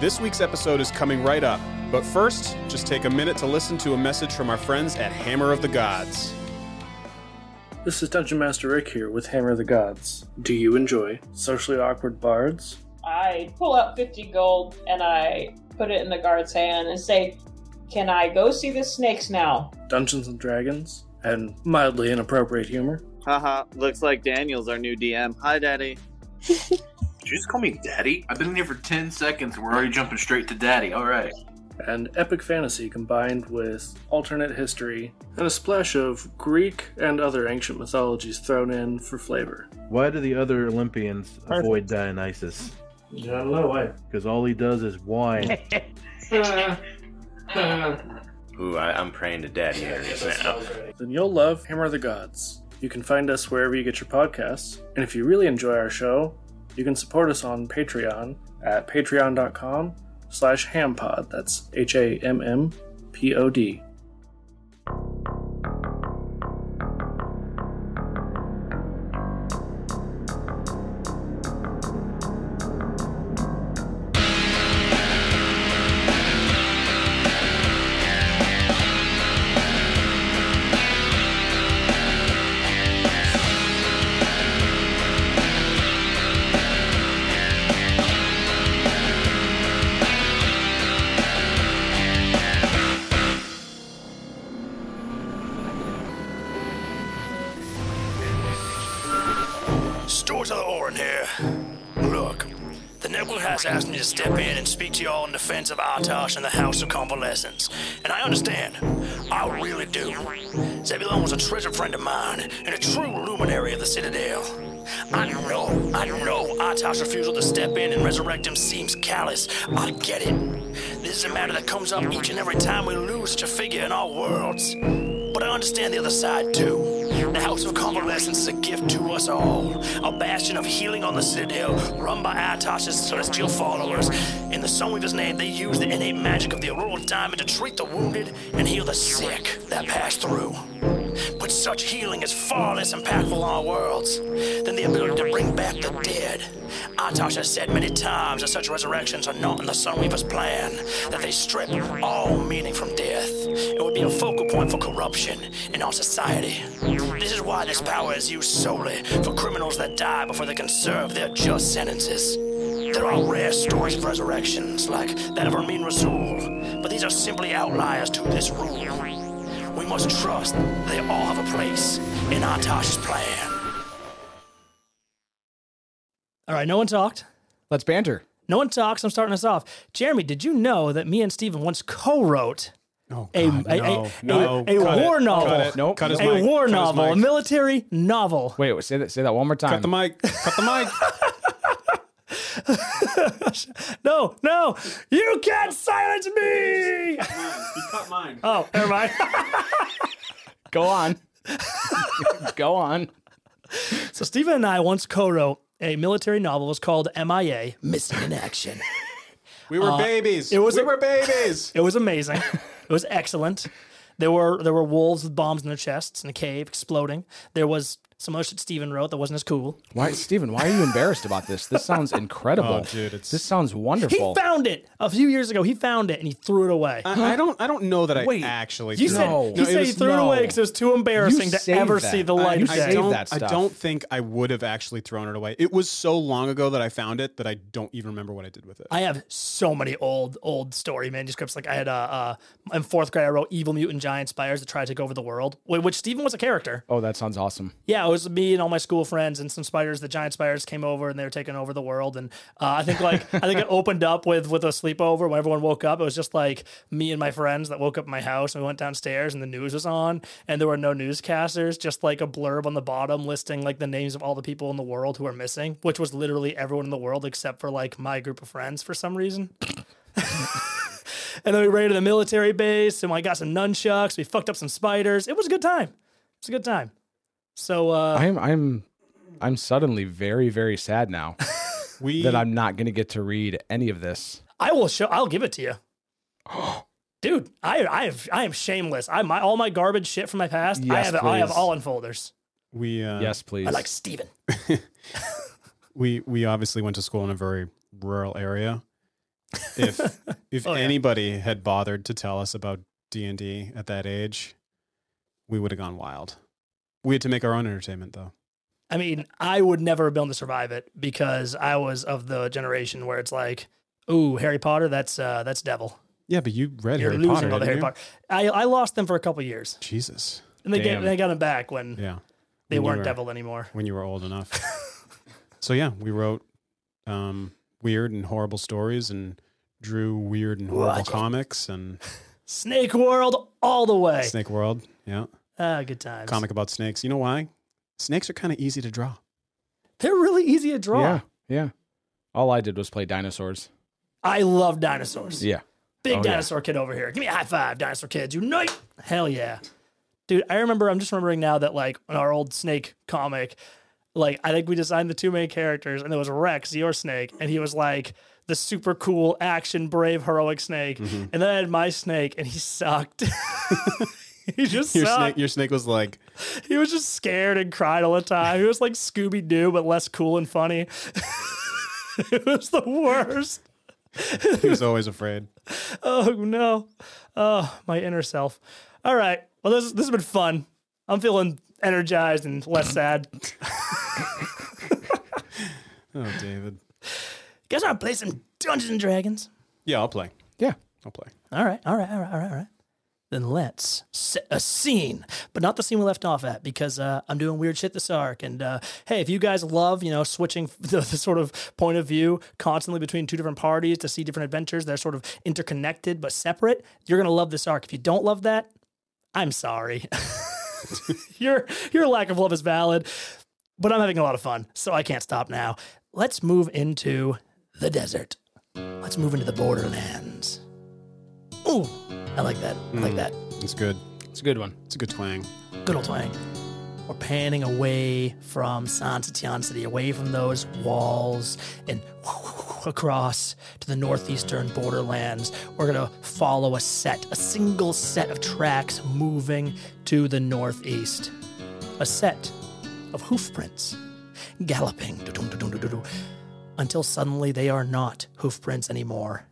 This week's episode is coming right up, but first, just take a minute to listen to a message from our friends at Hammer of the Gods. This is Dungeon Master Rick here with Hammer of the Gods. Do you enjoy socially awkward bards? I pull out 50 gold and I put it in the guard's hand and say, Can I go see the snakes now? Dungeons and Dragons? And mildly inappropriate humor? Haha, looks like Daniel's our new DM. Hi, Daddy. Did you just call me daddy? I've been in here for 10 seconds and we're already jumping straight to daddy. Alright. And epic fantasy combined with alternate history and a splash of Greek and other ancient mythologies thrown in for flavor. Why do the other Olympians avoid Dionysus? I don't know why. Because all he does is whine. Ooh, I, I'm praying to daddy Ares now. then you'll love Hammer of the Gods. You can find us wherever you get your podcasts. And if you really enjoy our show, you can support us on Patreon at patreon.com slash hammpod. That's H-A-M-M-P-O-D. The Orin here. Look, the Nebula has asked me to step in and speak to y'all in defense of Artosh and the House of Convalescence. And I understand. I really do. Zebulon was a treasure friend of mine and a true luminary of the Citadel. I know, I know Artosh's refusal to step in and resurrect him seems callous. I get it. This is a matter that comes up each and every time we lose such a figure in our worlds. But I understand the other side too. The House of Convalescence is a gift to us all, a bastion of healing on the Citadel, run by Atosh's celestial followers. In the Sunweaver's name, they use the innate magic of the Aurora Diamond to treat the wounded and heal the sick that pass through. But such healing is far less impactful on our worlds than the ability to bring back the dead. Atosh has said many times that such resurrections are not in the Sunweaver's plan, that they strip all meaning from death. It would be a focal point for corruption in our society. This is why this power is used solely for criminals that die before they can serve their just sentences. There are rare stories of resurrections, like that of Armin Rasul, but these are simply outliers to this rule. We must trust they all have a place in Atosh's plan. All right, no one talked. Let's banter. No one talks. I'm starting us off. Jeremy, did you know that me and Steven once co-wrote Oh, a, God, a, no, a, no, a, a war it, novel? cut Nope. cut his a mic, war novel, a military novel. Wait, wait, say that. Say that one more time. Cut the mic, cut the mic. No, no, you can't silence me. He cut mine. Oh, never mind. Go on. Go on. so Steven and I once co-wrote a military novel. Was called MIA, Missing in Action. We were uh, babies. it was we a- were babies. It was amazing. it was excellent. There were there were wolves with bombs in their chests in a cave exploding. There was some other shit Steven wrote that wasn't as cool. Why, Steven, why are you embarrassed about this? This sounds incredible. Oh, dude, it's- This sounds wonderful. He found it a few years ago. He found it and he threw it away. I, I don't. I don't know that I Wait, actually. you threw said it. No. he No, it said he was- threw it away because it was too embarrassing You to ever that. see the I- light you of I day. saved don't. that I don't think I would have actually thrown it away. It was so long ago that I found it that I don't even remember what I did with it. I have so many old, old story manuscripts. Like I had, uh, uh, in fourth grade, I wrote "Evil Mutant Giant Spires" to try to take over the world, which Steven was a character. oh, that sounds awesome. Yeah, it was me and all my school friends and some spiders. The giant spiders came over and they were taking over the world. And uh, I think like I think it opened up with with a sleepover when everyone woke up. It was just like me and my friends that woke up in my house and we went downstairs and the news was on and there were no newscasters. Just like a blurb on the bottom listing like the names of all the people in the world who are missing, which was literally everyone in the world except for like my group of friends for some reason. and then we raided a military base and I got some nunchucks. We fucked up some spiders. It was a good time. It was a good time. So uh, I'm I'm I'm suddenly very very sad now we that I'm not going to get to read any of this. I will show. I'll give it to you, dude. I I have I am shameless. I my all my garbage shit from my past. I have it. I have all in folders. we uh, yes, please. I like Steven. we we obviously went to school in a very rural area, if if Oh, yeah. anybody had bothered to tell us about D and D at that age, we would have gone wild. We had to make our own entertainment, though. I mean, I would never have been able to survive it because I was of the generation where it's like, ooh, Harry Potter, that's uh, that's devil. Yeah, but you read You're Harry losing Potter. all the Harry you? Potter. I, I lost them for a couple years, Jesus. and they get, they got them back when Yeah. they When weren't were- devil anymore. when you were old enough. so yeah, we wrote um, weird and horrible stories and drew weird and horrible Watch it. comics and Snake World all the way. Snake World. Yeah, Ah, good times. comic about snakes. You know why? Snakes are kind of easy to draw. They're really easy to draw. Yeah, yeah. All I did was play dinosaurs. I love dinosaurs. Yeah. Big Oh, yeah. dinosaur kid over here. Give me a high five, dinosaur kids. Unite. Hell yeah. Dude, I remember, I'm just remembering now that, like, in our old Snake comic, like, I think we designed the two main characters, and it was Rex, your snake, and he was like the super cool, action, brave, heroic snake. Mm-hmm. And then I had my snake, and he sucked. he just Your sucked. snake, your snake was like, He was just scared and cried all the time. He was like Scooby Doo, but less cool and funny. it was the worst. he was always afraid. Oh no. Oh, my inner self. All right. Well, this this has been fun. I'm feeling energized and less sad. Oh, David. Want to play some Dungeons and Dragons? Yeah, I'll play. Yeah. I'll play. All right, all right, all right, all right, all right. Then let's set a scene, but not the scene we left off at because uh, I'm doing weird shit this arc. And uh, hey, if you guys love, you know, switching the, the sort of point of view constantly between two different parties to see different adventures, they're sort of interconnected but separate. You're gonna love this arc. If you don't love that, I'm sorry. your your lack of love is valid, but I'm having a lot of fun, so I can't stop now. Let's move into the desert. Let's move into the borderlands. Ooh, I like that. I like Mm. that. It's good. It's a good one. It's a good twang. Good old twang. We're panning away from San Satian City, away from those walls, and across to the northeastern borderlands. We're gonna follow a set, a single set of tracks moving to the northeast. A set of hoof prints, galloping until suddenly they are not hoof prints anymore.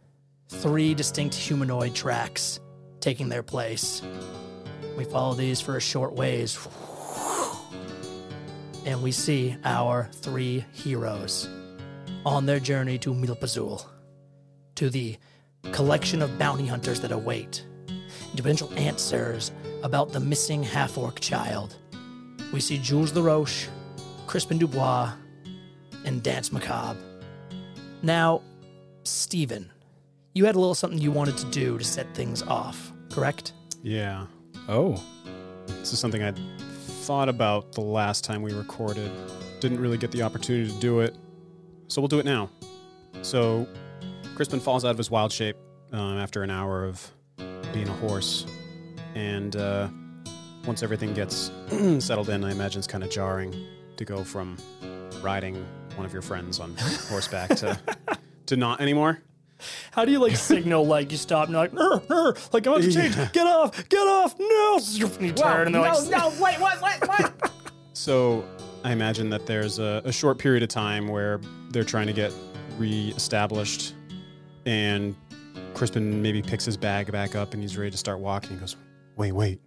Three distinct humanoid tracks taking their place. We follow these for a short ways. And we see our three heroes on their journey to Milpazul, to the collection of bounty hunters that await, and potential answers about the missing half orc child. We see Jules LaRoche, Crispin Dubois, and Dance Macabre. Now, Stephen, you had a little something you wanted to do to set things off, correct? Yeah. Oh. This is something I'd thought about the last time we recorded. Didn't really get the opportunity to do it. So we'll do it now. So Crispin falls out of his wild shape um, after an hour of being a horse. And uh, once everything gets settled in, I imagine it's kind of jarring to go from riding one of your friends on horseback to, to not anymore. How do you like signal like you stop and you're like, "Ner, ner," like I'm about to change, get off, get off, no! And you turn and they're like, no, wait, what, what, what? So I imagine that there's a, a short period of time where they're trying to get re-established, and Crispin maybe picks his bag back up and he's ready to start walking. He goes, "Wait, wait,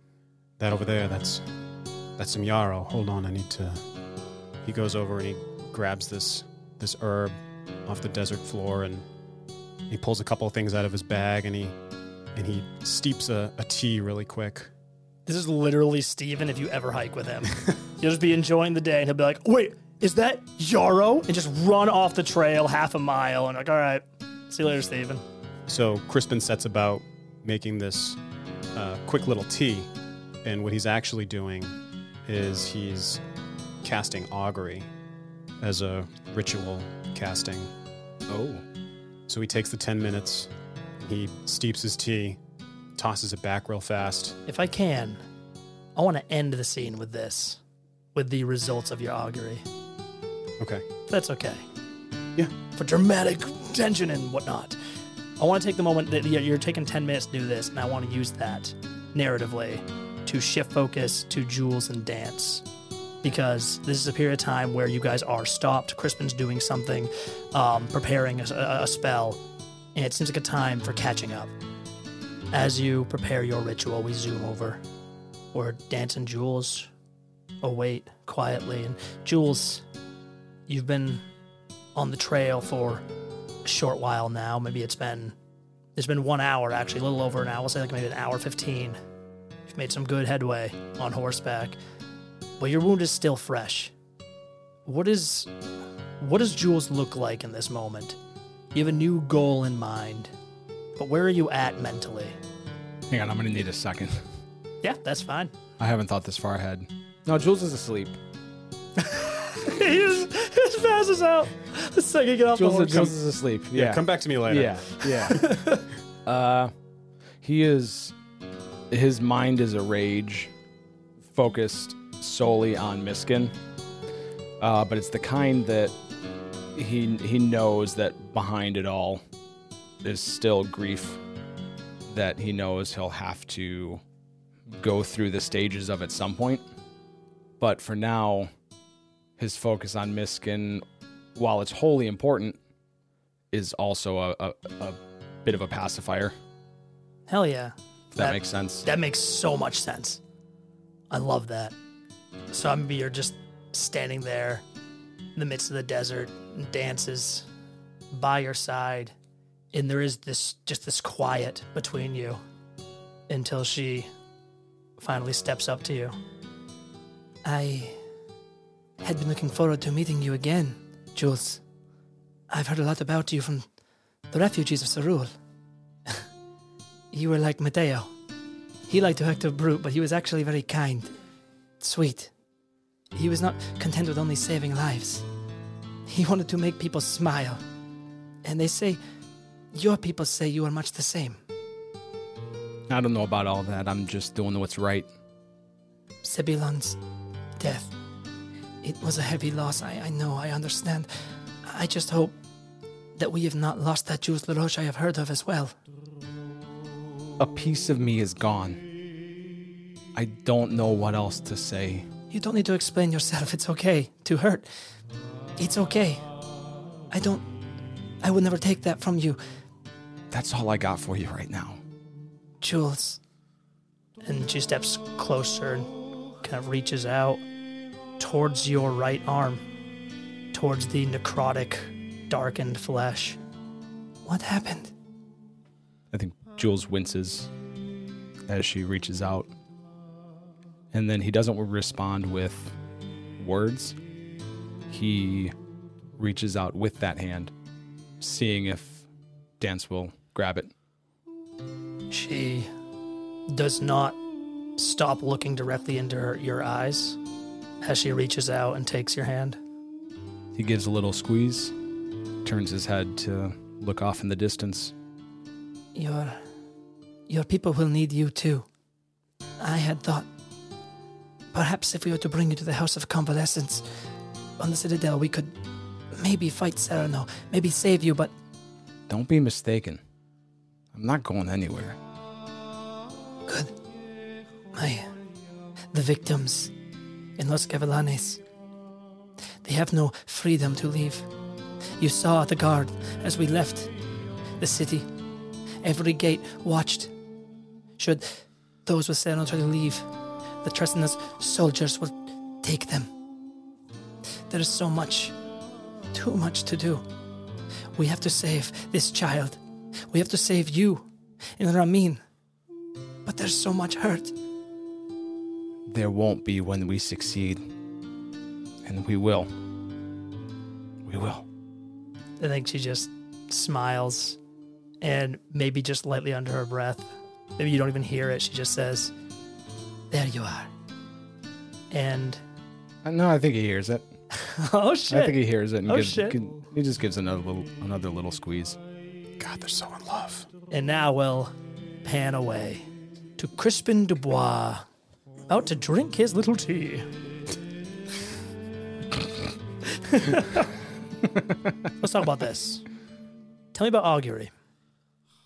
that over there, that's that's some yarrow. Hold on, I need to." He goes over and he grabs this this herb off the desert floor and he pulls a couple of things out of his bag and he and he steeps a, a tea really quick. This is literally Steven if you ever hike with him. He'll just be enjoying the day and he'll be like, wait, is that Yarrow? And just run off the trail half a mile and like, all right, see you later, Steven. So Crispin sets about making this uh, quick little tea, and what he's actually doing is he's casting augury as a ritual casting. Oh. So he takes the 10 minutes, he steeps his tea, tosses it back real fast. If I can, I want to end the scene with this, with the results of your augury. Okay. That's okay. Yeah. For dramatic tension and whatnot. I want to take the moment that you're you're taking 10 minutes to do this, and I want to use that narratively to shift focus to Jules and Dance. Because this is a period of time where you guys are stopped. Crispin's doing something, um, preparing a, a- spell, and it seems like a time for catching up. As you prepare your ritual, we zoom over where Dance and Jules await quietly. And Jules, you've been on the trail for a short while now. Maybe it's been it's been one hour actually, a little over an hour. We'll say like maybe an hour fifteen. You've made some good headway on horseback, but your wound is still fresh. What is what does Jules look like in this moment? You have a new goal in mind, but where are you at mentally? Hang on, I'm gonna need a second. Yeah, that's fine. I haven't thought this far ahead. No, Jules is asleep. he just, just passes out the second you get off Jules, the horse. Jules is asleep. Yeah, Yeah. come back to me later. Yeah, yeah. uh, he is. His mind is a rage, focused solely on Miskin. Uh, but it's the kind that he he knows that behind it all is still grief that he knows he'll have to go through the stages of at some point. But for now, his focus on Miskin, while it's wholly important, is also a, a, a bit of a pacifier. Hell yeah. If that, makes sense. That makes so much sense. I love that. So I'm you're just standing there in the midst of the desert and dances by your side, and there is this just this quiet between you until she finally steps up to you. I had been looking forward to meeting you again, Jules. I've heard a lot about you from the refugees of Cerul. you were like Mateo. He liked to act a brute, but he was actually very kind, sweet. He was not content with only saving lives. He wanted to make people smile. And they say, your people say you are much the same. I don't know about all that. I'm just doing what's right. Zebulon's death. It was a heavy loss. I, I know, I understand. I just hope that we have not lost that Jules LaRoche I have heard of as well. A piece of me is gone. I don't know what else to say. You don't need to explain yourself. It's okay to hurt. It's okay. I don't. I would never take that from you, That's all I got for you right now. Jules. And she steps closer and kind of reaches out towards your right arm, towards the necrotic, darkened flesh. What happened? I think Jules winces as she reaches out. And then he doesn't respond with words. He reaches out with that hand, seeing if Dance will grab it. She does not stop looking directly into her, your eyes as she reaches out and takes your hand. He gives a little squeeze, turns his head to look off in the distance. Your your people will need you too. I had thought perhaps if we were to bring you to the House of Convalescence on the Citadel, we could maybe fight Sereno, maybe save you, but Don't be mistaken. I'm not going anywhere. good. My the victims in Los Gavilanes. They have no freedom to leave. You saw the guard as we left the city. Every gate watched. Should those with Sereno try to leave, the Tresina's soldiers will take them. There is so much, too much to do. We have to save this child. We have to save you and Ramin. But there's so much hurt. There won't be when we succeed. And we will. We will. I think she just smiles and maybe just lightly under her breath. Maybe you don't even hear it. She just says, There you are. And Uh, No, I think he hears it. oh shit. I think he hears it and Oh, gives, shit. gi- he just gives another little another little squeeze. God, they're so in love. And now we'll pan away to Crispin Dubois, about to drink his little tea. Let's talk about this. Tell me about augury.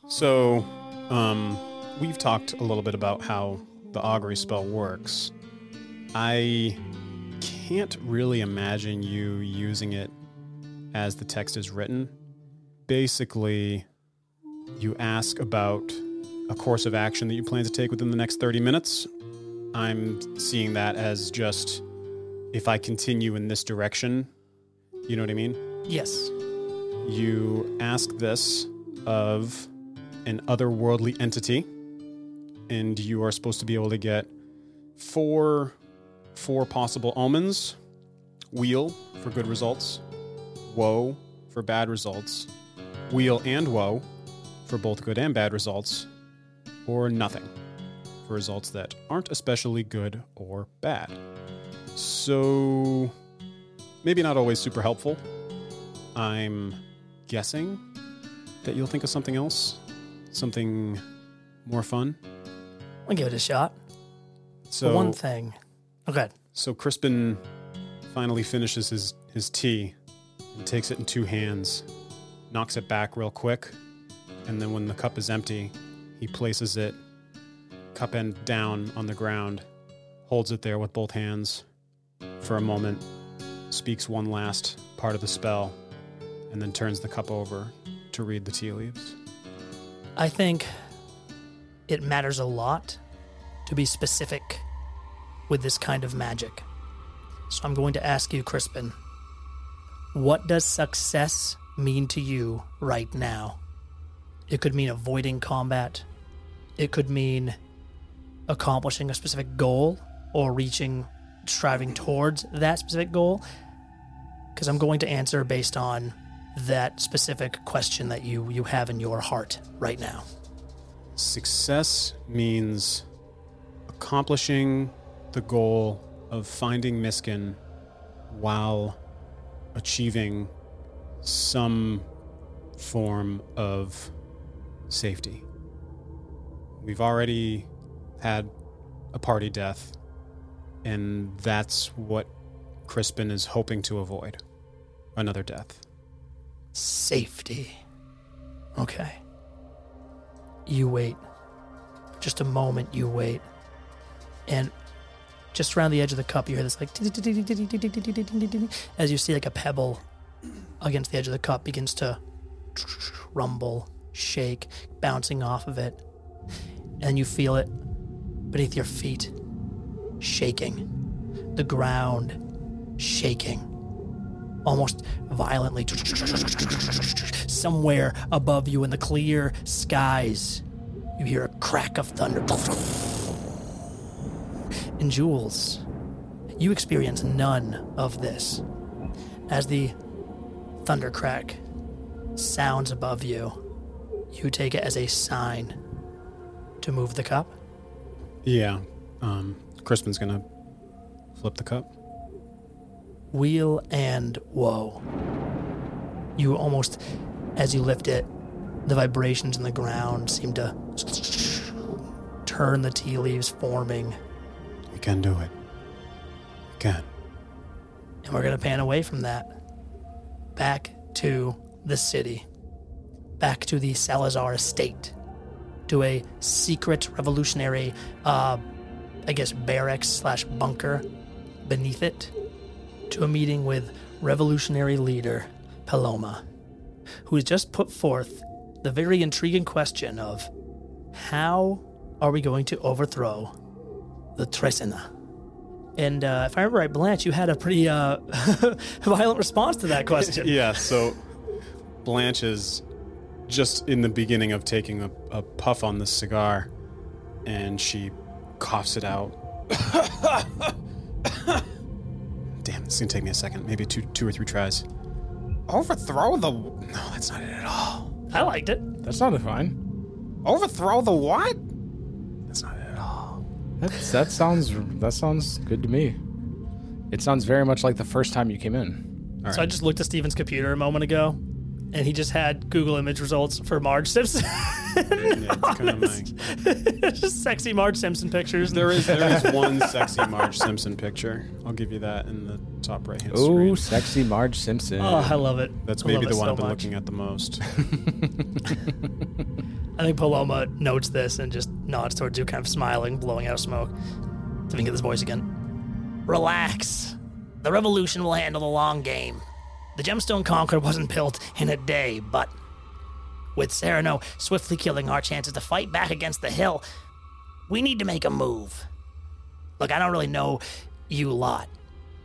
So, um, we've talked a little bit about how the augury spell works. I can't really imagine you using it as the text is written. Basically, You ask about a course of action that you plan to take within the next 30 minutes. I'm seeing that as just if I continue in this direction, you know what I mean? Yes. You ask this of an otherworldly entity, and you are supposed to be able to get four four possible omens wheel for good results, woe for bad results, wheel and woe for both good and bad results, or nothing for results that aren't especially good or bad. So, maybe not always super helpful. I'm guessing that you'll think of something else, something more fun. I'll give it a shot. So, One thing. Okay. So Crispin finally finishes his, his tea and takes it in two hands, knocks it back real quick, and then when the cup is empty, he places it cup end down on the ground, holds it there with both hands for a moment, speaks one last part of the spell, and then turns the cup over to read the tea leaves. I think it matters a lot to be specific with this kind of magic. So I'm going to ask you, Crispin, what does success mean to you right now? It could mean avoiding combat, it could mean accomplishing a specific goal or reaching, striving towards that specific goal. Because I'm going to answer based on that specific question that you, you have in your heart right now. Success means accomplishing the goal of finding Miskin while achieving some form of safety. We've already had a party death, and that's what Crispin is hoping to avoid another death. Safety. Okay. You wait. Just a moment, you wait. And just around the edge of the cup, you hear this like as you see like a pebble against the edge of the cup begins to rumble, shake, bouncing off of it. And you feel it beneath your feet, shaking. The ground shaking, almost violently. Somewhere above you in the clear skies, you hear a crack of thunder. And Jules, you experience none of this. As the thunder crack sounds above you, you take it as a sign to move the cup. Yeah, um, Crispin's gonna flip the cup. Wheel and woe. You almost, as you lift it, the vibrations in the ground seem to turn the tea leaves, forming. You can do it. You can. And we're going to pan away from that. Back to the city. Back to the Salazar estate. To a secret revolutionary, uh, I guess, barracks slash bunker beneath it. To a meeting with revolutionary leader Paloma, who has just put forth the very intriguing question of how are we going to overthrow the Tresina? And uh, if I remember right, Blanche, you had a pretty uh, violent response to that question. yeah, so Blanche is just in the beginning of taking a, a puff on the cigar, and she coughs it out. Damn, this is gonna take me a second, maybe two, two or three tries. Overthrow the? No, that's not it at all. I liked it. That sounded fine. Overthrow the what? That's not Oh. That, that sounds that sounds good to me. It sounds very much like the first time you came in. So I just looked at Steven's computer a moment ago, and he just had Google image results for Marge Simpson. just sexy Marge Simpson pictures. There is there is one sexy Marge Simpson picture. I'll give you that in the top right hand Oh, screen. sexy Marge Simpson. Oh, I love it. That's I maybe the one so I've been much. looking at the most. I think Paloma notes this and just nods towards you, kind of smiling, blowing out smoke. So we can get this voice again. Relax. The revolution will handle the long game. The Gemstone Conqueror wasn't built in a day, but with Sereno swiftly killing our chances to fight back against the hill, we need to make a move. Look, I don't really know you lot.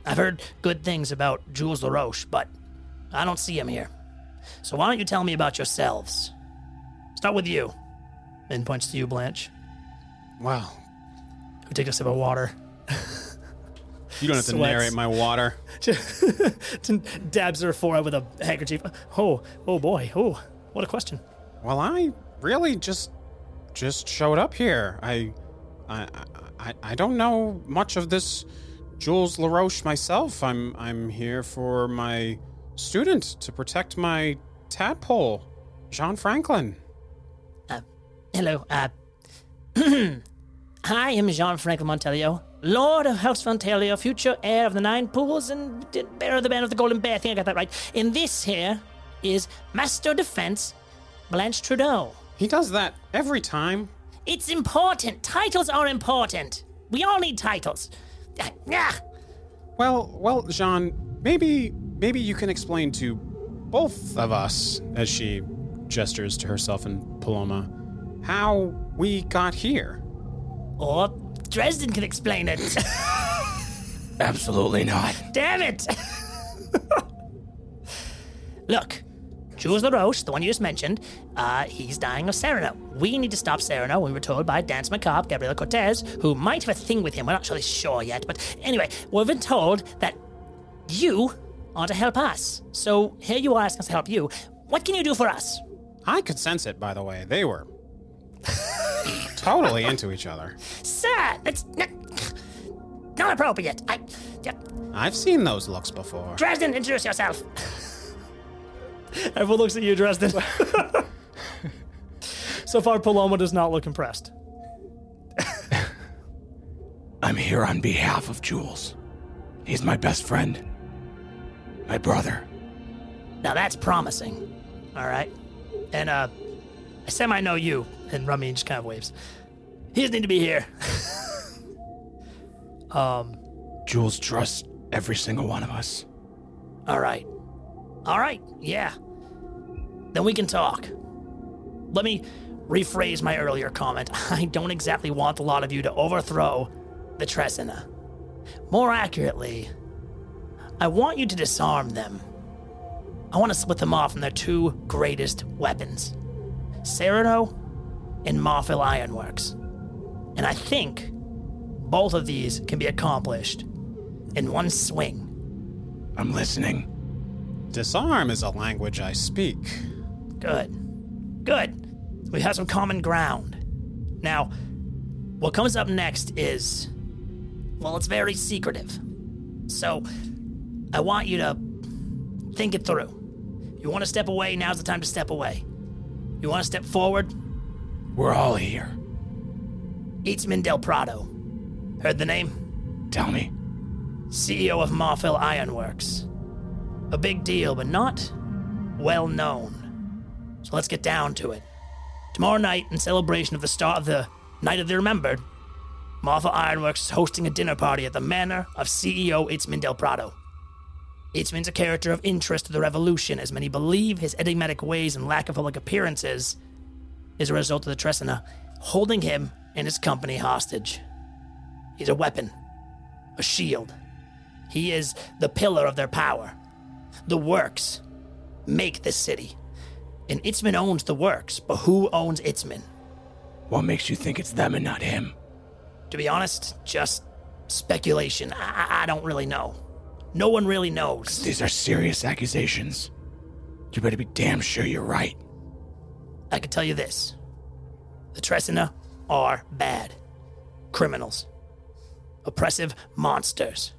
I've heard good things about Jules LaRoche, but I don't see him here. So why don't you tell me about yourselves? Start with you. And points to you, Blanche. Wow. Who takes a sip of water. You don't have to Sweats. narrate my water. Dabs her forehead with a handkerchief. Oh, oh boy. Oh, what a question. Well, I really just just showed up here. I I I, I don't know much of this Jules LaRoche myself. I'm I'm here for my student to protect my tadpole, Jean Franklin. Hello, uh. I am Jean Franklin Montelio, Lord of House Fontelio, future heir of the Nine Pools, and bearer of the Band of the Golden Bear. I think I got that right. In this here is Master Defense Blanche Trudeau. He does that every time. It's important. Titles are important. We all need titles. Ah. Well, well, Jean, maybe maybe you can explain to both of us as she gestures to herself and Paloma how we got here. Or Dresden can explain it. Absolutely not. Damn it! Look, Jules LaRoche, the one you just mentioned, uh, he's dying of Sereno. We need to stop Sereno. We were told by Dance Macabre, Gabriela Cortez, who might have a thing with him. We're not really sure yet. But anyway, we've been told that you are to help us. So here you are asking us to help you. What can you do for us? I could sense it, by the way. They were totally into each other. Sir, that's not, not appropriate. I, yeah, I've seen those looks before. Dresden, introduce yourself. Everyone looks at you, Dresden. so far, Paloma does not look impressed. I'm here on behalf of Jules. He's my best friend. My brother. Now that's promising. All right. And, uh, I semi know you. And Rami just kind of waves. He doesn't need to be here. um, Jules trusts every single one of us. all right. All right. Yeah. Then we can talk. Let me rephrase my earlier comment. I don't exactly want a lot of you to overthrow the Tresina. More accurately, I want you to disarm them. I want to split them off from their two greatest weapons Sereno and Marfil Ironworks. And I think both of these can be accomplished in one swing. I'm listening. Disarm is a language I speak. Good. Good. We have some common ground. Now, what comes up next is. Well, it's very secretive. So, I want you to think it through. You want to step away, now's the time to step away. You want to step forward? We're all here. Itzman Del Prado. Heard the name? Tell me. CEO of Marfil Ironworks. A big deal, but not well known. So let's get down to it. Tomorrow night, in celebration of the start of the Night of the Remembered, Marfil Ironworks is hosting a dinner party at the manor of CEO Itzman Del Prado. Itzman's a character of interest to the revolution, as many believe his enigmatic ways and lack of public appearances is a result of the Tresina holding him and his company hostage. He's a weapon, a shield. He is the pillar of their power. The works make this city. And Itzman owns the works, but who owns Itzman? What makes you think it's them and not him? To be honest, just speculation. I- I don't really know. No one really knows. These are serious accusations. You better be damn sure you're right. I can tell you this the Tresina are bad. Criminals. Oppressive monsters.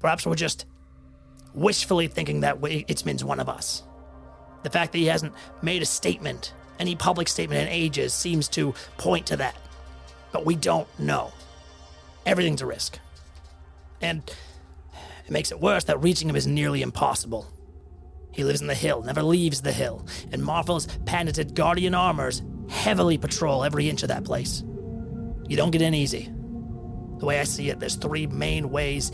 Perhaps we're just wishfully thinking that way Itzman's one of us. The fact that he hasn't made a statement, any public statement in ages, seems to point to that. But we don't know. Everything's a risk. And it makes it worse that reaching him is nearly impossible. He lives in the hill, never leaves the hill, and Marfil's patented guardian armors heavily patrol every inch of that place. You don't get in easy. The way I see it, there's three main ways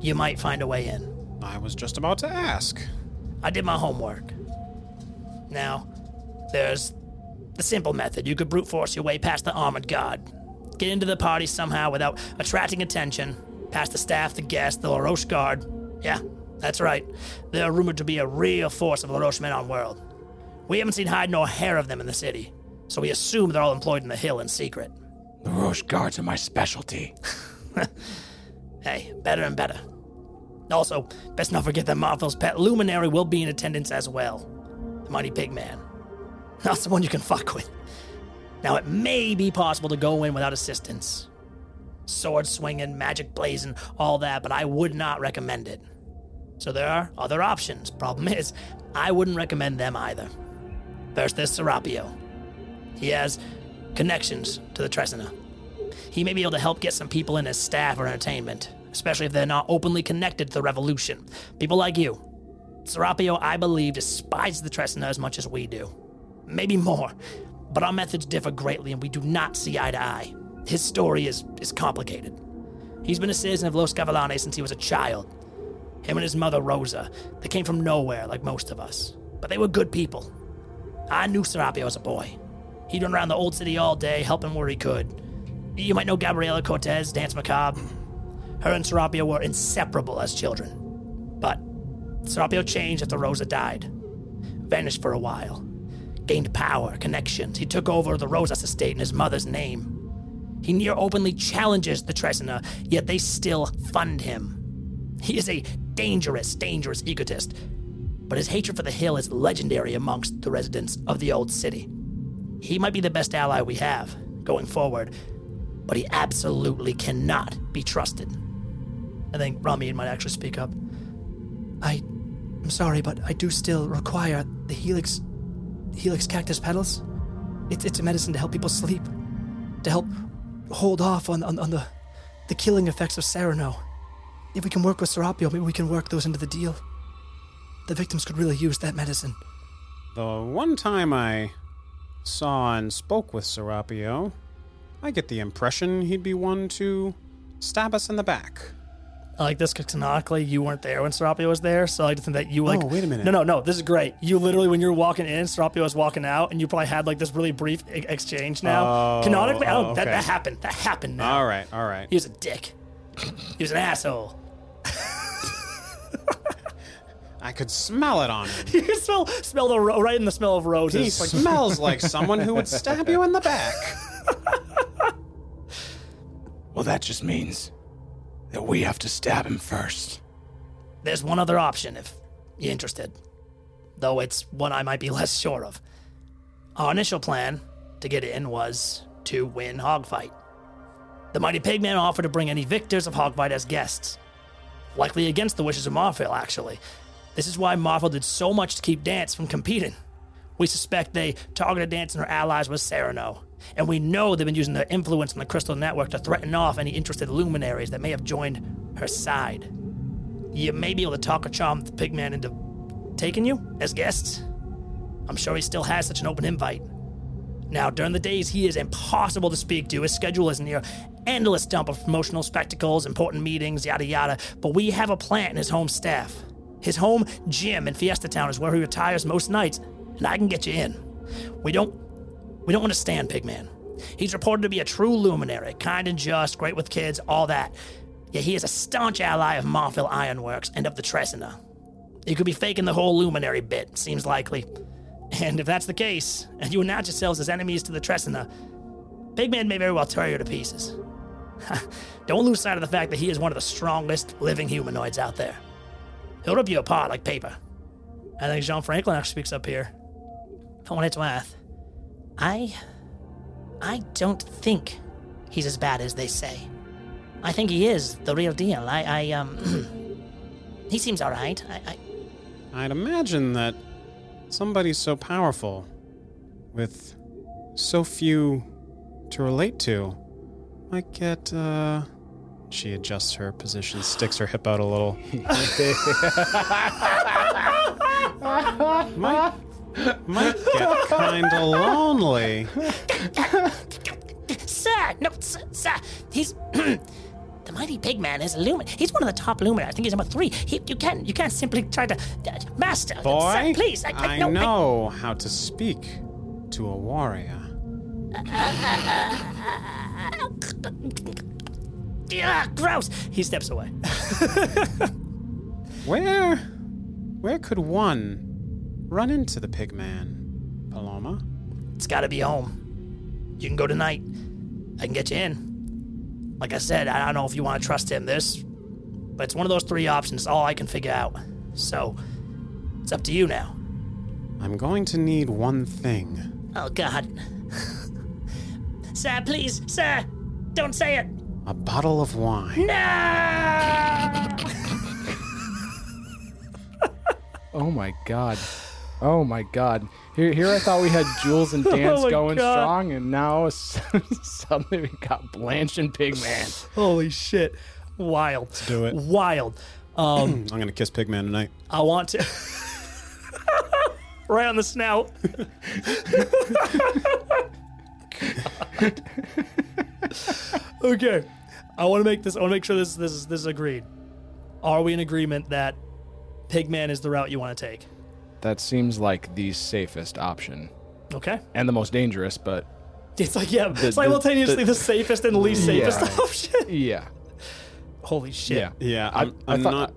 you might find a way in. I was just about to ask. I did my homework. Now, There's the simple method. You could brute force your way past the armored guard. Get into the party somehow without attracting attention. Past the staff, the guests, the LaRoche guard. Yeah, that's right. They're rumored to be a real force of LaRoche men on world. We haven't seen hide nor hair of them in the city, so we assume they're all employed in the hill in secret. The Roche guards are my specialty. Hey, better and better. Also, best not forget that Marfil's pet luminary will be in attendance as well. The mighty pig man. Not someone you can fuck with. Now, it may be possible to go in without assistance. Sword swinging, magic blazing, all that, but I would not recommend it. So there are other options. Problem is, I wouldn't recommend them either. First, there's Serapio. He has connections to the Tresina. He may be able to help get some people in his staff or entertainment, especially if they're not openly connected to the revolution. People like you. Serapio, I believe, despises the Tresina as much as we do. Maybe more. But our methods differ greatly and we do not see eye to eye. His story is, is complicated. He's been a citizen of Los Gavilanes since he was a child. Him and his mother, Rosa, they came from nowhere like most of us. But they were good people. I knew Serapio as a boy. He'd run around the old city all day, helping where he could. You might know Gabriela Cortez, Dance Macabre. Her and Serapio were inseparable as children. But Serapio changed after Rosa died. Vanished for a while. Gained power, connections. He took over the Rosas estate in his mother's name. He near openly challenges the Tresina, yet they still fund him. He is a dangerous, dangerous egotist. But his hatred for the hill is legendary amongst the residents of the old city. He might be the best ally we have going forward, but he absolutely cannot be trusted. I think Ramin might actually speak up. I, I'm sorry, but I do still require the Helix, Helix cactus petals. It's it's a medicine to help people sleep, to help hold off on on, on the, the killing effects of Sereno. If we can work with Serapio, maybe we can work those into the deal. The victims could really use that medicine. The one time I saw and spoke with Serapio, I get the impression he'd be one to stab us in the back. I like this because canonically you weren't there when Serapio was there, so I like to think that you like. Oh, wait a minute. No, no, no. This is great. You literally, when you're walking in, Serapio was walking out, and you probably had like this really brief e- exchange. Now, Oh, canonically, I don't, oh, that, okay. that happened. That happened. Now. All right, all right. He was a dick. he was an asshole. I could smell it on him. you can smell smell the ro- right in the smell of roses. He smells like someone who would stab you in the back. Well, that just means that we have to stab him first. There's one other option if you're interested, though it's one I might be less sure of. Our initial plan to get in was to win Hogfight. The Mighty Pigman offered to bring any victors of Hogfight as guests, likely against the wishes of Marfil, actually. This is why Marfil did so much to keep Dance from competing. We suspect they targeted Dance and her allies with Sereno, and we know they've been using their influence in the Crystal Network to threaten off any interested luminaries that may have joined her side. You may be able to talk or charm the pigman into taking you as guests. I'm sure he still has such an open invite. Now, during the days he is impossible to speak to, his schedule is near endless dump of promotional spectacles, important meetings, yada yada. But we have a plant in his home staff. His home gym in Fiesta Town is where he retires most nights, and I can get you in. We don't we don't understand Pigman. He's reported to be a true luminary, kind and just, great with kids, all that. Yet he is a staunch ally of Marfil Ironworks and of the Tresina. He could be faking the whole luminary bit, seems likely. And if that's the case, and you announce yourselves as enemies to the Tresina, Pigman may very well tear you to pieces. Don't lose sight of the fact that he is one of the strongest living humanoids out there. He'll rip you apart like paper. I think Jean Franklin actually speaks up here. For what it's worth, I. I don't think he's as bad as they say. I think he is the real deal. I. I um. he seems alright. I, I. I'd imagine that somebody so powerful, with so few to relate to, might get, uh. She adjusts her position, sticks her hip out a little. might, might get kinda lonely. Sir! No, sir! sir he's. the mighty pig man is a lumin. He's one of the top luminaries. I think he's number three. He, you can't. You can't simply try to. Uh, master! Boy, sir, please! I, I, no, I- know how to speak to a warrior. Yeah, gross. He steps away. Where, where could one run into the pigman, Paloma? It's got to be home. You can go tonight. I can get you in. Like I said, I don't know if you want to trust him. This, but it's one of those three options. All I can figure out. So, it's up to you now. I'm going to need one thing. Oh God, sir, please, sir, don't say it. A bottle of wine. No. Oh my god. Oh my god. Here, here I thought we had Jules and Oh Dance my going God. strong, and now suddenly we got Blanche and Pigman. Holy shit! Wild. do it. Wild. Um, I'm gonna kiss Pigman tonight. I want to. right on the snout. okay, I want to make this. I want to make sure this this is this is agreed. Are we in agreement that Pigman is the route you want to take? That seems like the safest option Okay. and the most dangerous, but It's like yeah, The- simultaneously the- the, safest and least safest Yeah. option. yeah, Holy shit! yeah. Yeah, I- I'm, I I'm thought- not.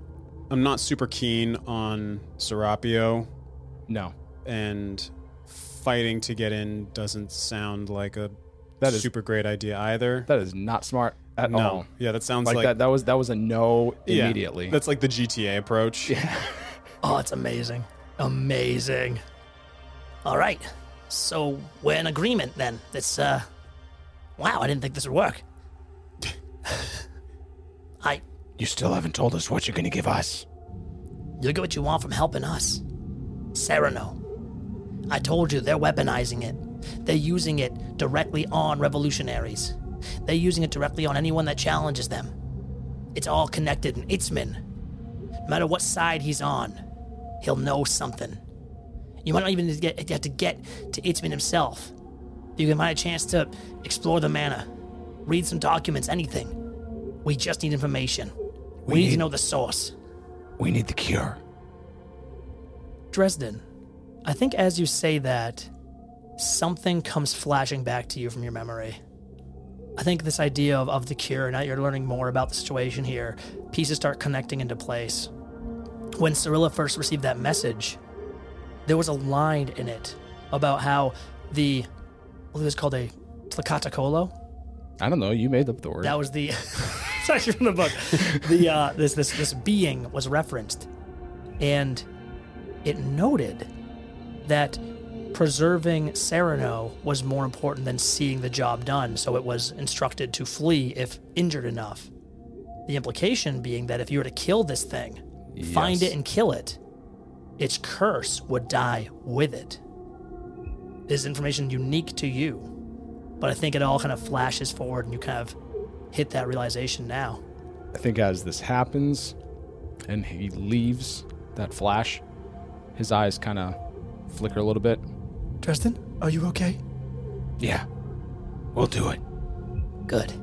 I'm not super keen on Serapio, No, and fighting to get in doesn't sound like a That is- super great idea either. that is not smart at no, all. yeah, that sounds Like, like, that. That was that was a no yeah, immediately. That's like the GTA approach. Yeah, Oh, it's amazing, amazing. All right. So we're in agreement then. This, uh, wow, I didn't think this would work. I, You still haven't told us what you're gonna give us. you'll get what you want from helping us. Sereno. I told you they're weaponizing it. They're using it directly on revolutionaries. They're using it directly on anyone that challenges them. It's all connected, and Itzman, no matter what side he's on, he'll know something. You might not even get, have to get to Itzman himself. You can find a chance to explore the manor, read some documents, anything. We just need information. We, We need to know the source. We need the cure. Dresden, I think as you say that, something comes flashing back to you from your memory. I think this idea of, of the cure, now you're learning more about the situation here, pieces start connecting into place. When Cyrilla first received that message, there was a line in it about how the, what was called a Tlacatacolo? I don't know. You made up the word. That was the. it's actually from the book. The uh, this this this being was referenced, and it noted that preserving Sereno was more important than seeing the job done. So it was instructed to flee if injured enough. The implication being that if you were to kill this thing, find it and kill it, its curse would die with it. This information unique to you. But I think it all kind of flashes forward and you kind of hit that realization now. I think as this happens and he leaves that flash, his eyes kind of flicker a little bit. Tristan, are you okay? Yeah. We'll do it. Good.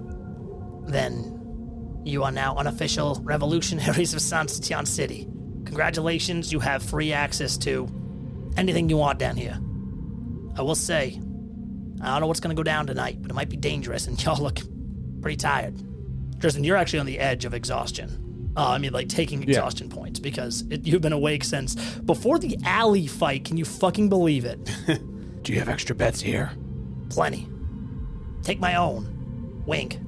Then you are now unofficial revolutionaries of San Sitian City. Congratulations, you have free access to anything you want down here. I will say, I don't know what's going to go down tonight, but it might be dangerous, and y'all look pretty tired. Tristan, you're actually on the edge of exhaustion. Uh, I mean, like taking exhaustion points because it, you've been awake since before the alley fight. Can you fucking believe it? Do you have extra beds here? Plenty. Take my own. Wink.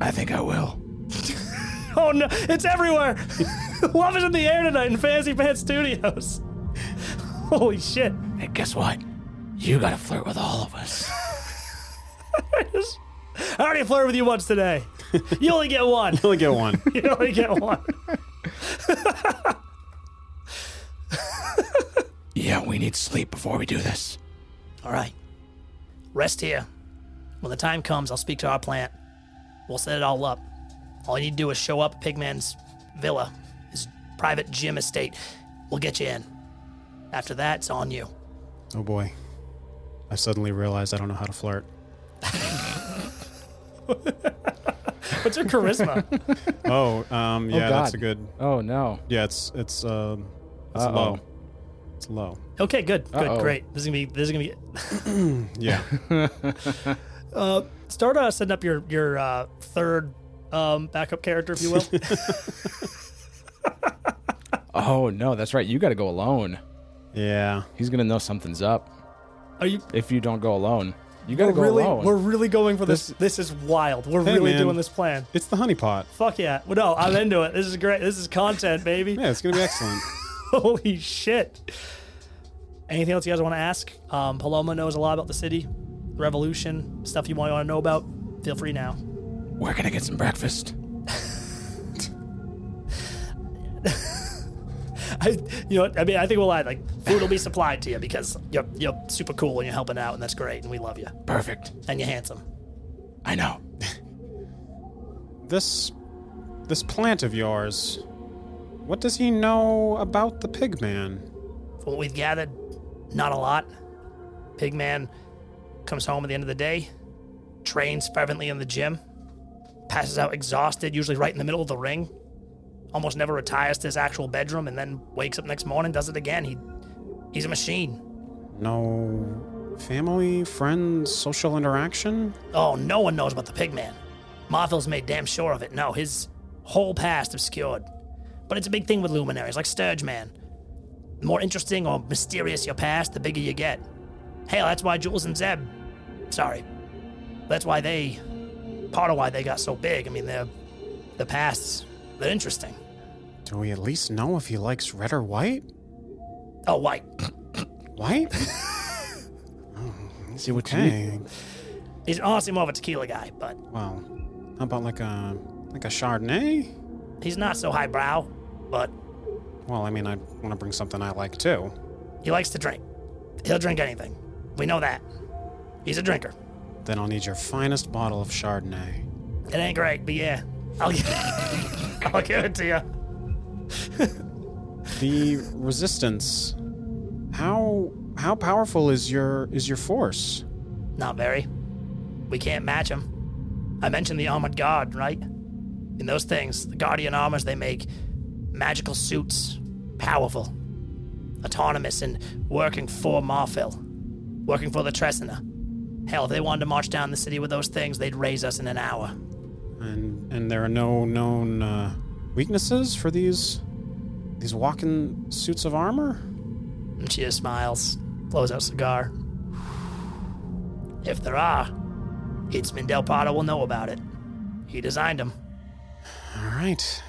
I think I will. oh no, it's everywhere. Love is in the air tonight in Fancy Pants Studios. Holy shit. Hey, guess what? You gotta flirt with all of us. I already flirted with you once today. You only get one. You only get one. you only get one. Yeah, we need sleep before we do this. All right. Rest here. When the time comes, I'll speak to our plant. We'll set it all up. All you need to do is show up at Pigman's villa, his private gym estate. We'll get you in. After that, it's on you. Oh boy. I suddenly realized I don't know how to flirt. What's your charisma? Oh, um, yeah, that's a good. Oh no. Yeah, it's it's um, it's Uh-oh. low. It's low. Okay, good, good, Uh-oh. great. This is gonna be this is gonna be. Yeah. Uh, start uh, setting up your your uh, third um, backup character, if you will. Oh no, that's right. You got to go alone. yeah. He's gonna know something's up Are you? if you don't go alone. You got to we're go really, alone. We're really going for this. This is wild. We're Hey, really man. doing this plan. It's the honeypot. Fuck yeah! Well, no, I'm into it. This is great. This is content, baby. Yeah, it's gonna be excellent. Holy shit! Anything else you guys want to ask? Um, Paloma knows a lot about the city, the revolution, stuff you want to know about. Feel free now. Where can I get some breakfast? I, you know. I mean, I think we'll add like food will be supplied to you because you're you're super cool and you're helping out, and that's great, and we love you, Perfect. and you're handsome. I know. This this plant of yours. What does he know about the pig man? From what we've gathered, not a lot. Pigman comes home at the end of the day, trains fervently in the gym, passes out exhausted, usually right in the middle of the ring. Almost never retires to his actual bedroom, and then wakes up next morning, does it again. He, he's a machine. No family, friends, social interaction? Oh, no one knows about the Pigman. Marfil's made damn sure of it. No, his whole past obscured. But it's a big thing with luminaries, like Sturge Man. The more interesting or mysterious your past, the bigger you get. Hell, that's why Jules and Zeb. Sorry. That's why they. Part of why they got so big. I mean, they're. The pasts, they're interesting. Do we at least know if he likes red or white? Oh, white. White? Oh, See what you mean. He's honestly more of a tequila guy, but Well, how about like a like a Chardonnay? he's not so highbrow. But Well, I mean, I want to bring something I like too. he likes to drink. He'll drink anything. We know that. He's a drinker. Then I'll need your finest bottle of Chardonnay. It ain't great, but yeah, I'll, I'll give it to you. The resistance. How how powerful is your is your force? Not very. We can't match them. I mentioned the armored guard, right? In those things, the guardian armors they make, magical suits, powerful, autonomous, and working for Marfil, working for the Tresina. Hell, if they wanted to march down the city with those things, they'd raise us in an hour. And and there are no known uh, weaknesses for these these walking suits of armor. And she just smiles, blows out cigar. If there are, Itzman Del Prado will know about it. He designed them. All right.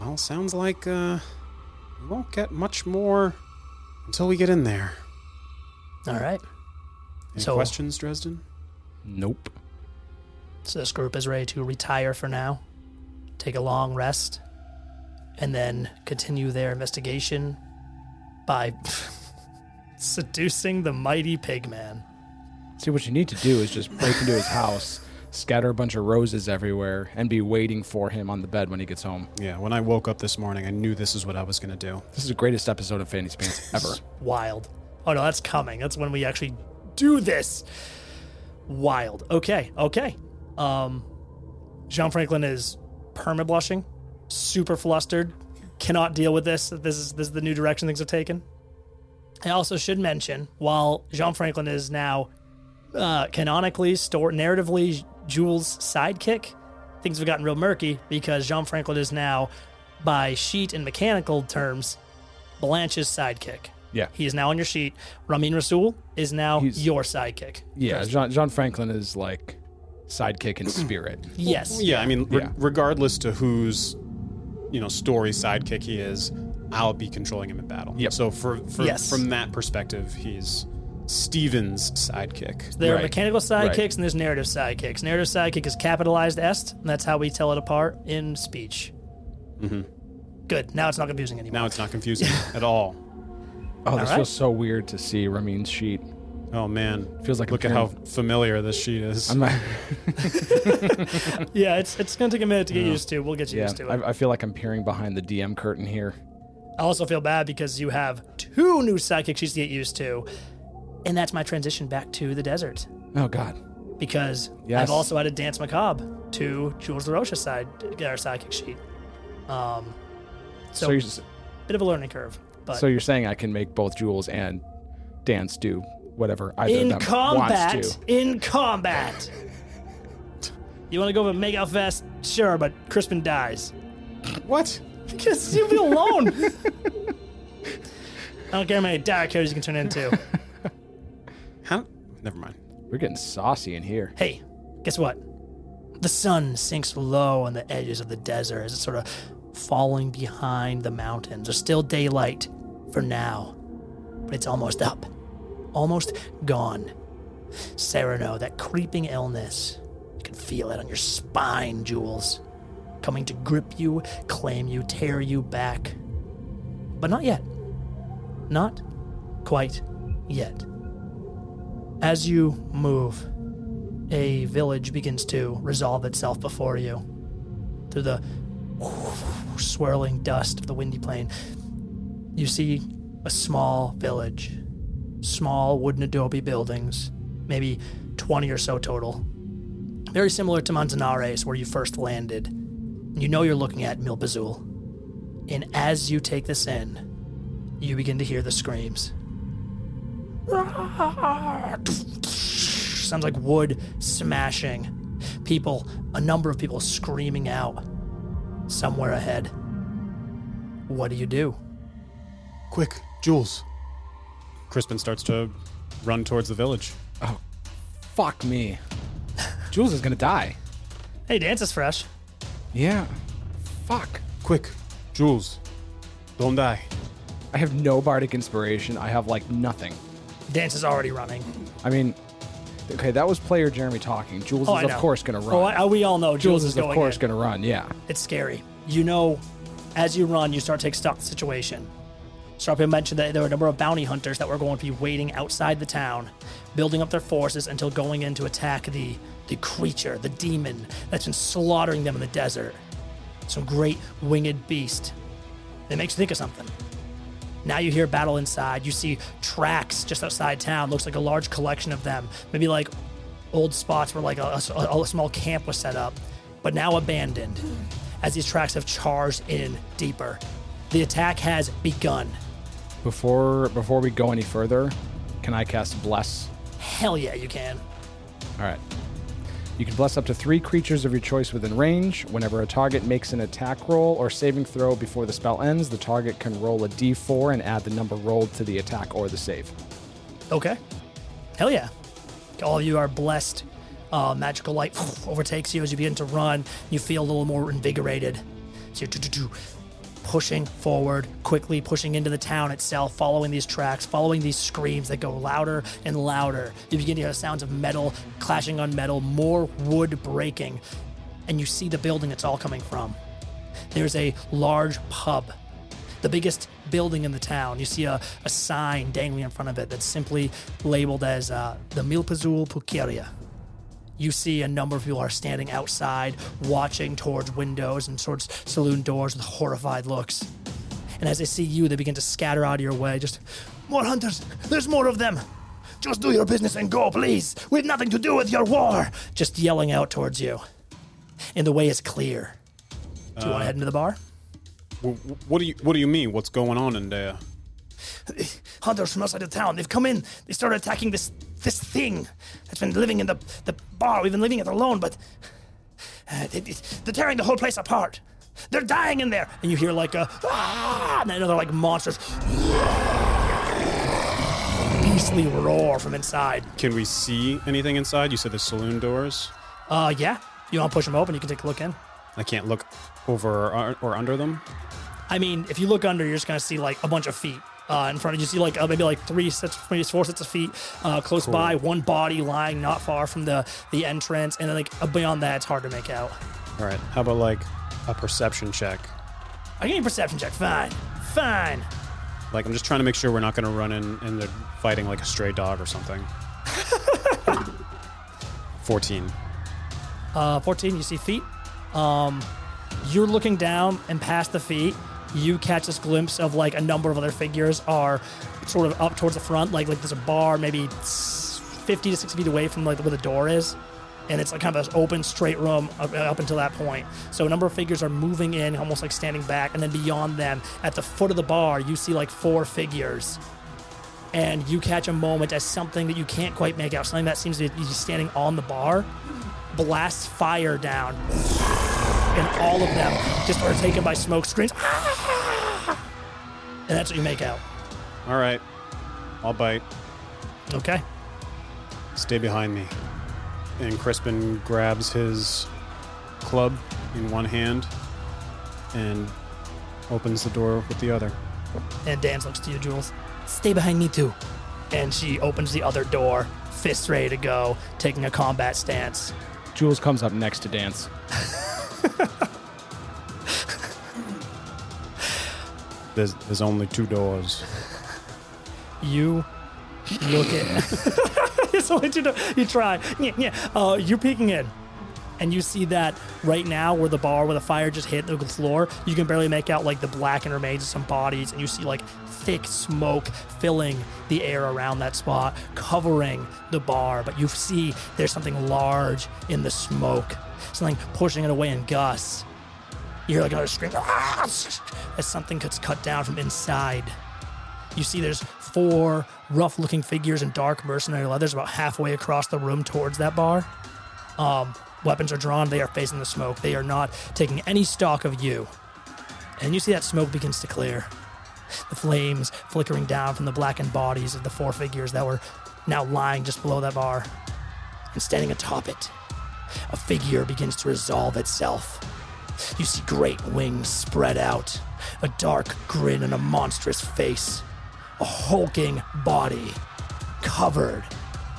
Well, sounds like uh, we won't get much more until we get in there. All right. Any So- questions, Dresden? Nope. So this group is ready to retire for now, take a long rest, and then continue their investigation by seducing the mighty pigman. See, what you need to do is just break into his house, scatter a bunch of roses everywhere, and be waiting for him on the bed when he gets home. Yeah. When I woke up this morning, I knew this is what I was gonna do. This is the greatest episode of Fantasy Pants ever. Wild. Oh no, that's coming. That's when we actually do this. Wild. Okay, okay. Um Jean Franklin is perma blushing, super flustered, cannot deal with this. This is this is the new direction things have taken. I also should mention, while Jean Franklin is now uh, canonically, store narratively, Jules' sidekick, things have gotten real murky because Jean Franklin is now, by sheet and mechanical terms, Blanche's sidekick. Yeah. He is now on your sheet. Ramin Rasul is now He's- your sidekick. Yeah, John, John Franklin is like sidekick in spirit. Yes. Yeah, I mean, re- Yeah. regardless to whose, you know, story sidekick he is, I'll be controlling him in battle. Yep. So for, for Yes. from that perspective, he's Steven's sidekick. There are Right. mechanical sidekicks Right. and there's narrative sidekicks. Narrative sidekick is capitalized est, and that's how we tell it apart in speech. Mm-hmm. Good. Now it's not confusing anymore. Now it's not confusing at all. Oh, this right. feels so weird to see Ramin's sheet. Oh man, Feels like I'm look at how familiar this sheet is. I'm not, yeah, it's it's gonna take a minute to get Yeah. used to. We'll get you yeah, used to it. I, I feel like I'm peering behind the DM curtain here. I also feel bad because you have two new sidekick sheets to get used to, and that's my transition back to the desert. Oh God. Because Yes. I've also had added Dance Macabre to Jules LaRoche's side, to get our sidekick sheet. Um, so, So, you're, s- bit of a learning curve. But So you're saying I can make both Jules and Dance do whatever either in of them combat, wants to. in combat. You want to go with make out fast? Sure, but Crispin dies. What? Because you'll be alone. I don't care how many dire characters you can turn into. How? Never mind. We're getting saucy in here. Hey, guess what? The sun sinks low on the edges of the desert as it sort of falling behind the mountains. There's still daylight for now, but it's almost up, almost gone. Sereno, that creeping illness, you can feel it on your spine, Jules, coming to grip you, claim you, tear you back. But not yet. Not quite yet. As you move, a village begins to resolve itself before you. Through the swirling dust of the windy plain, you see a small village. Small wooden adobe buildings, maybe 20 or so total. Very similar to Manzanares, where you first landed. You know you're looking at Milpazul. And as you take this in, you begin to hear the screams. Sounds like wood smashing. People, a number of people screaming out somewhere ahead. What do you do? Quick, Jules. Crispin starts to run towards the village. Oh, fuck me. Jules is gonna die. Hey, dance is fresh. Yeah. Fuck. Quick, Jules. Don't die. I have no bardic inspiration. I have like nothing. Dance is already running. I mean, okay, that was player Jeremy talking. Jules Oh, is of course gonna oh, run. Oh, I, we all know Jules, Jules is is of course in. gonna run. Yeah. It's scary. You know, as you run, you start to take stock of the situation. Starpia mentioned that there were a number of bounty hunters that were going to be waiting outside the town, building up their forces until going in to attack the the creature, the demon that's been slaughtering them in the desert. Some great winged beast. It makes you think of something. Now you hear battle inside. You see tracks just outside town. Looks like a large collection of them. Maybe like old spots where like a, a- a small camp was set up, but now abandoned. As these tracks have charged in deeper, the attack has begun. Before before we go any further, can I cast bless? Hell yeah, you can. All right. You can bless up to three creatures of your choice within range. Whenever a target makes an attack roll or saving throw before the spell ends, the target can roll a d4 and add the number rolled to the attack or the save. Okay. Hell yeah. All of you are blessed. Uh, magical light overtakes you as you begin to run. You feel a little more invigorated. So pushing forward, quickly pushing into the town itself, following these tracks, following these screams that go louder and louder. You begin to hear sounds of metal clashing on metal, more wood breaking, and you see the building it's all coming from. There's a large pub the biggest building in the town. You see a, a sign dangling in front of it that's simply labeled as uh, the Milpazul Pulqueria. You see a number of people are standing outside, watching towards windows and towards saloon doors with horrified looks. And as they see you, they begin to scatter out of your way. Just more hunters. There's more of them. Just do your business and go, please. We have nothing to do with your war. Just yelling out towards you. And the way is clear. Do you want to Uh, head into the bar? What do you What do you mean? What's going on in there? Hunters from outside the town. They've come in. They started attacking this this thing that's been living in the the bar. We've been leaving it alone, but uh, they, they're tearing the whole place apart. They're dying in there. and you hear like a ah, and another like monstrous beastly roar from inside. Can we see anything inside? You said the saloon doors. Uh, yeah. You want to push them open? You can take a look in. I can't look over or, or under them. I mean, if you look under, you're just gonna see like a bunch of feet. Uh, in front of you, see like uh, maybe like three sets, maybe four sets of feet uh, close Cool. by. One body lying not far from the the entrance, and then like uh, beyond that, it's hard to make out. All right. How about like a perception check? I you a perception check. Fine, fine. Like I'm just trying to make sure we're not going to run in and they're fighting like a stray dog or something. Fourteen. Uh, 14, you see feet. Um, you're looking down and past the feet. You catch this glimpse of like a number of other figures are sort of up towards the front. Like like there's a bar maybe 50 to 60 feet away from like where the door is. and it's like kind of an open, straight room up, uh, up until that point. So a number of figures are moving in, almost like standing back, and then beyond them, at the foot of the bar, you see like four figures. And you catch a moment as something that you can't quite make out, something that seems to be standing on the bar, blasts fire down, and all of them just are taken by smoke screens. And that's what you make out. All right. I'll bite. Okay. Stay behind me. And Crispin grabs his club in one hand and opens the door with the other. And Dan looks to you, Jules. Stay behind me too. And she opens the other door, fists ready to go, taking a combat stance. Jules comes up next to Dance. There's, there's only two doors. You look at. it's only two. do- You try. Yeah, yeah. Uh, you're peeking in, and you see that right now, where the bar, where the fire just hit the floor, you can barely make out like the blackened remains of some bodies, and you see like thick smoke filling the air around that spot, covering the bar. But you see there's something large in the smoke, something pushing it away in gusts. You hear like another scream as something gets cut down from inside. You see there's four rough looking figures in dark mercenary leathers about halfway across the room towards that bar. Um, weapons are drawn, they are facing the smoke. They are not taking any stock of you. And you see that smoke begins to clear. The flames flickering down from the blackened bodies of the four figures that were now lying just below that bar. And standing atop it, a figure begins to resolve itself. You see great wings spread out, a dark grin and a monstrous face, a hulking body covered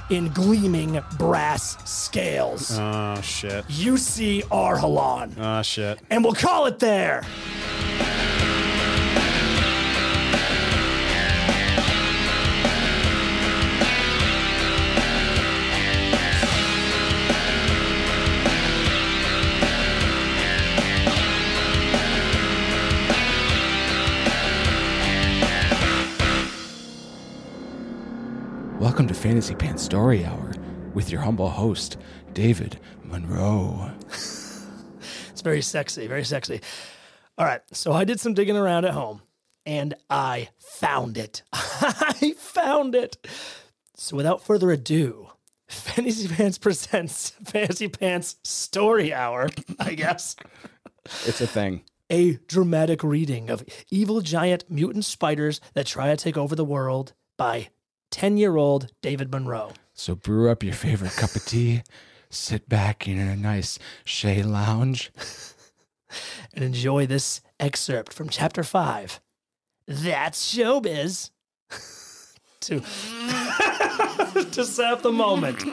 in gleaming brass scales. Oh, shit. You see Arhalan, Oh, ah, shit. and we'll call it there. Fantasy Pants Story Hour with your humble host, David Monroe. It's very sexy, very sexy. All right, so I did some digging around at home and I found it. I found it. So without further ado, Fantasy Pants presents Fantasy Pants Story Hour, I guess. It's a thing. A dramatic reading of Evil Giant Mutant Spiders That Try to Take Over the World by 10 year old David Monroe. So brew up your favorite cup of tea, sit back in a nice shea lounge. and enjoy this excerpt from chapter five. That's showbiz. to to up the moment,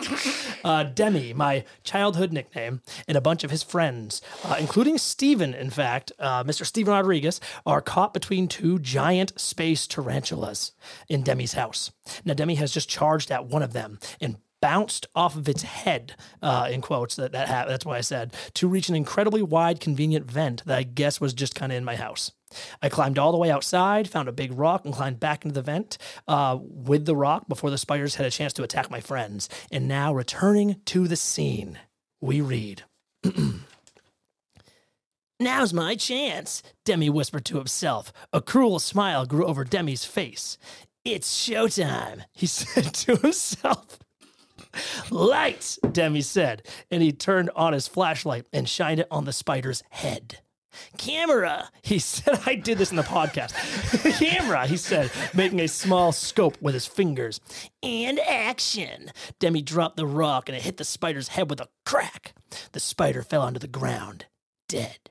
uh, Demi, my childhood nickname, and a bunch of his friends, uh, including Steven, in fact, uh, Mr. Steven Rodriguez, are caught between two giant space tarantulas in Demi's house. Now, Demi has just charged at one of them and bounced off of its head, uh, in quotes, that, that ha- that's why I said, to reach an incredibly wide, convenient vent that I guess was just kind of in my house. I climbed all the way outside, found a big rock, and climbed back into the vent uh, with the rock before the spiders had a chance to attack my friends. And now, returning to the scene, we read. Now's my chance, Demi whispered to himself. A cruel smile grew over Demi's face. It's showtime, he said to himself. Lights, Demi said, and he turned on his flashlight and shined it on the spider's head. Camera, he said. I did this in the podcast. Camera, he said, making a small scope with his fingers. And action. Demi dropped the rock and it hit the spider's head with a crack. The spider fell onto the ground, dead.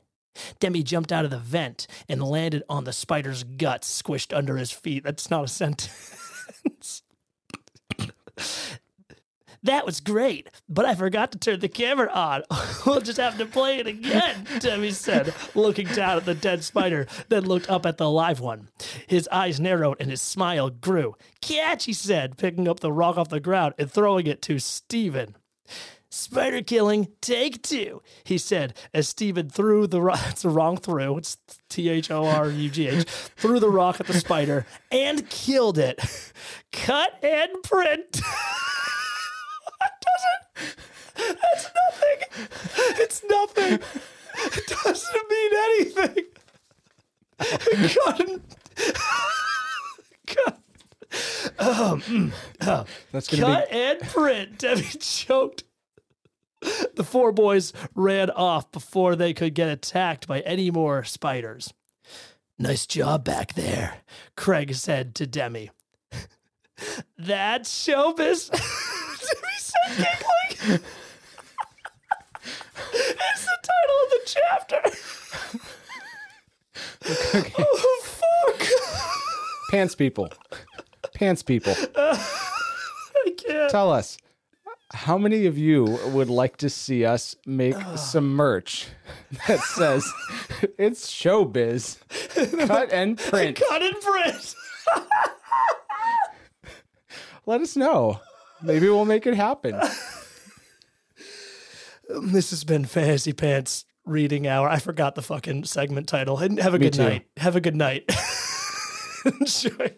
Demi jumped out of the vent and landed on the spider's guts squished under his feet. That's not a sentence. That was great, but I forgot to turn the camera on. we'll just have to play it again, Demi said, looking down at the dead spider, then looked up at the live one. His eyes narrowed and his smile grew. Catch, he said, picking up the rock off the ground and throwing it to Steven. Spider killing, take two, he said as Steven threw the rock. It's the wrong through. It's T H O R U G H. Threw the rock at the spider and killed it. Cut and print. That doesn't. That's nothing. It's nothing. It doesn't mean anything. Cut. Cut. Um, mm, uh, That's gonna cut and print. Debbie choked. The four boys ran off before they could get attacked by any more spiders. Nice job back there, Craig said to Demi. That's showbiz. Giggling. it's the title of the chapter. Oh, fuck. Pants people. Pants people. I can't. Tell us, how many of you would like to see us make some merch that says it's showbiz, cut and print? Cut and print. Let us know. Maybe we'll make it happen. This has been Fantasy Pants Reading Hour. I forgot the fucking segment title. Have a Me good too. night. Have a good night. Enjoy.